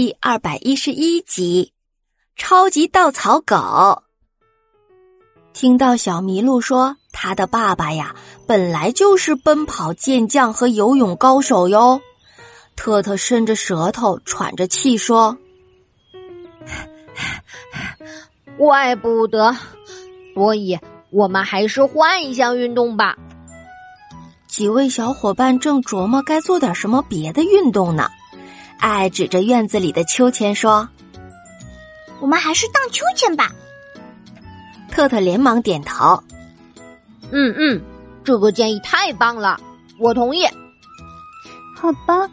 第二百一十一集，超级稻草狗。听到小麋鹿说，他的爸爸呀，本来就是奔跑健将和游泳高手哟。特特伸着舌头，喘着气说：“怪不得，所以我们还是换一项运动吧。”几位小伙伴正琢磨该做点什么别的运动呢。爱指着院子里的秋千说：“我们还是荡秋千吧。”特特连忙点头：“嗯嗯，这个建议太棒了，我同意。”好吧。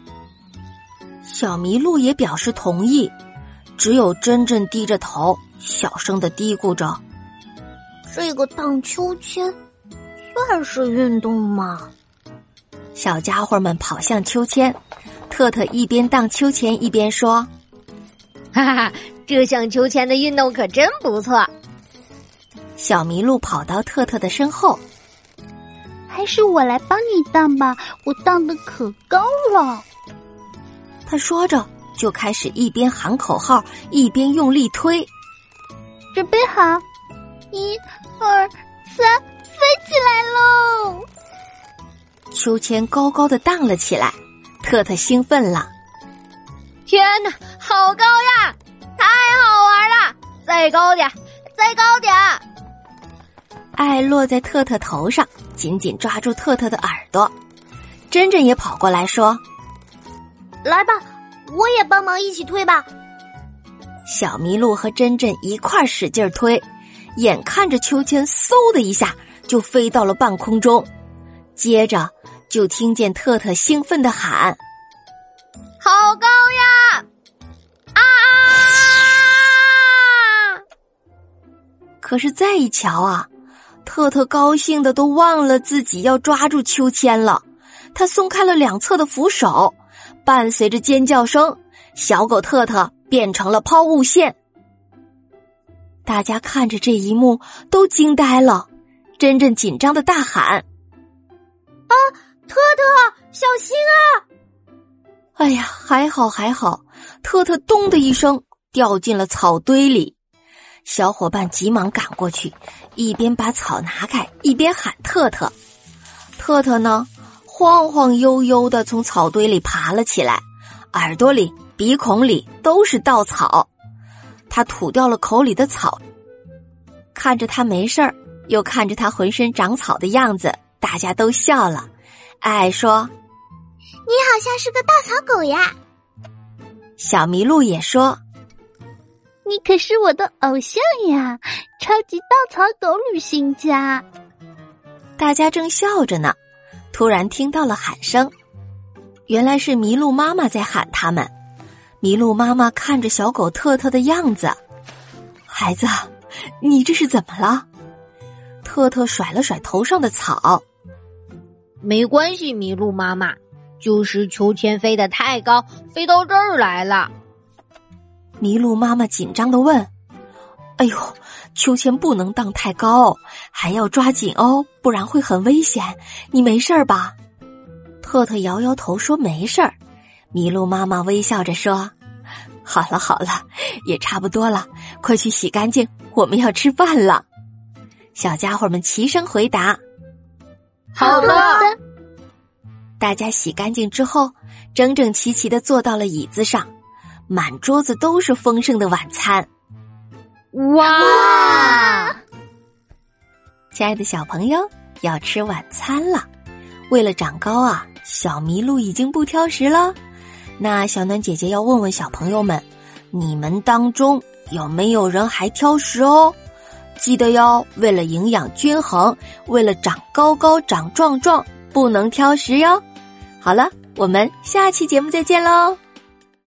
小麋鹿也表示同意，只有真正低着头，小声的嘀咕着：“这个荡秋千算是运动吗？”小家伙们跑向秋千。特特一边荡秋千一边说：“哈哈，这项秋千的运动可真不错。”小麋鹿跑到特特的身后，还是我来帮你荡吧，我荡的可高了。他说着就开始一边喊口号一边用力推。准备好，一、二、三，飞起来喽！秋千高高的荡了起来。特特兴奋了，天哪，好高呀！太好玩了！再高点，再高点！爱落在特特头上，紧紧抓住特特的耳朵。珍珍也跑过来说：“来吧，我也帮忙一起推吧。”小麋鹿和珍珍一块使劲推，眼看着秋千嗖的一下就飞到了半空中，接着。就听见特特兴奋的喊：“好高呀！啊！”可是再一瞧啊，特特高兴的都忘了自己要抓住秋千了。他松开了两侧的扶手，伴随着尖叫声，小狗特特变成了抛物线。大家看着这一幕都惊呆了，真真紧张的大喊：“啊！”特特，小心啊！哎呀，还好还好，特特咚的一声掉进了草堆里。小伙伴急忙赶过去，一边把草拿开，一边喊特特。特特呢，晃晃悠悠的从草堆里爬了起来，耳朵里、鼻孔里都是稻草。他吐掉了口里的草，看着他没事儿，又看着他浑身长草的样子，大家都笑了。爱说：“你好像是个稻草狗呀。”小麋鹿也说：“你可是我的偶像呀，超级稻草狗旅行家。”大家正笑着呢，突然听到了喊声，原来是麋鹿妈妈在喊他们。麋鹿妈妈看着小狗特特的样子，孩子，你这是怎么了？特特甩了甩头上的草。没关系，麋鹿妈妈，就是秋千飞得太高，飞到这儿来了。麋鹿妈妈紧张的问：“哎呦，秋千不能荡太高，还要抓紧哦，不然会很危险。你没事儿吧？”特特摇摇头说：“没事儿。”麋鹿妈妈微笑着说：“好了好了，也差不多了，快去洗干净，我们要吃饭了。”小家伙们齐声回答。好的，大家洗干净之后，整整齐齐的坐到了椅子上，满桌子都是丰盛的晚餐。哇！亲爱的小朋友，要吃晚餐了。为了长高啊，小麋鹿已经不挑食了。那小暖姐姐要问问小朋友们，你们当中有没有人还挑食哦？记得哟，为了营养均衡，为了长高高、长壮壮，不能挑食哟。好了，我们下期节目再见喽。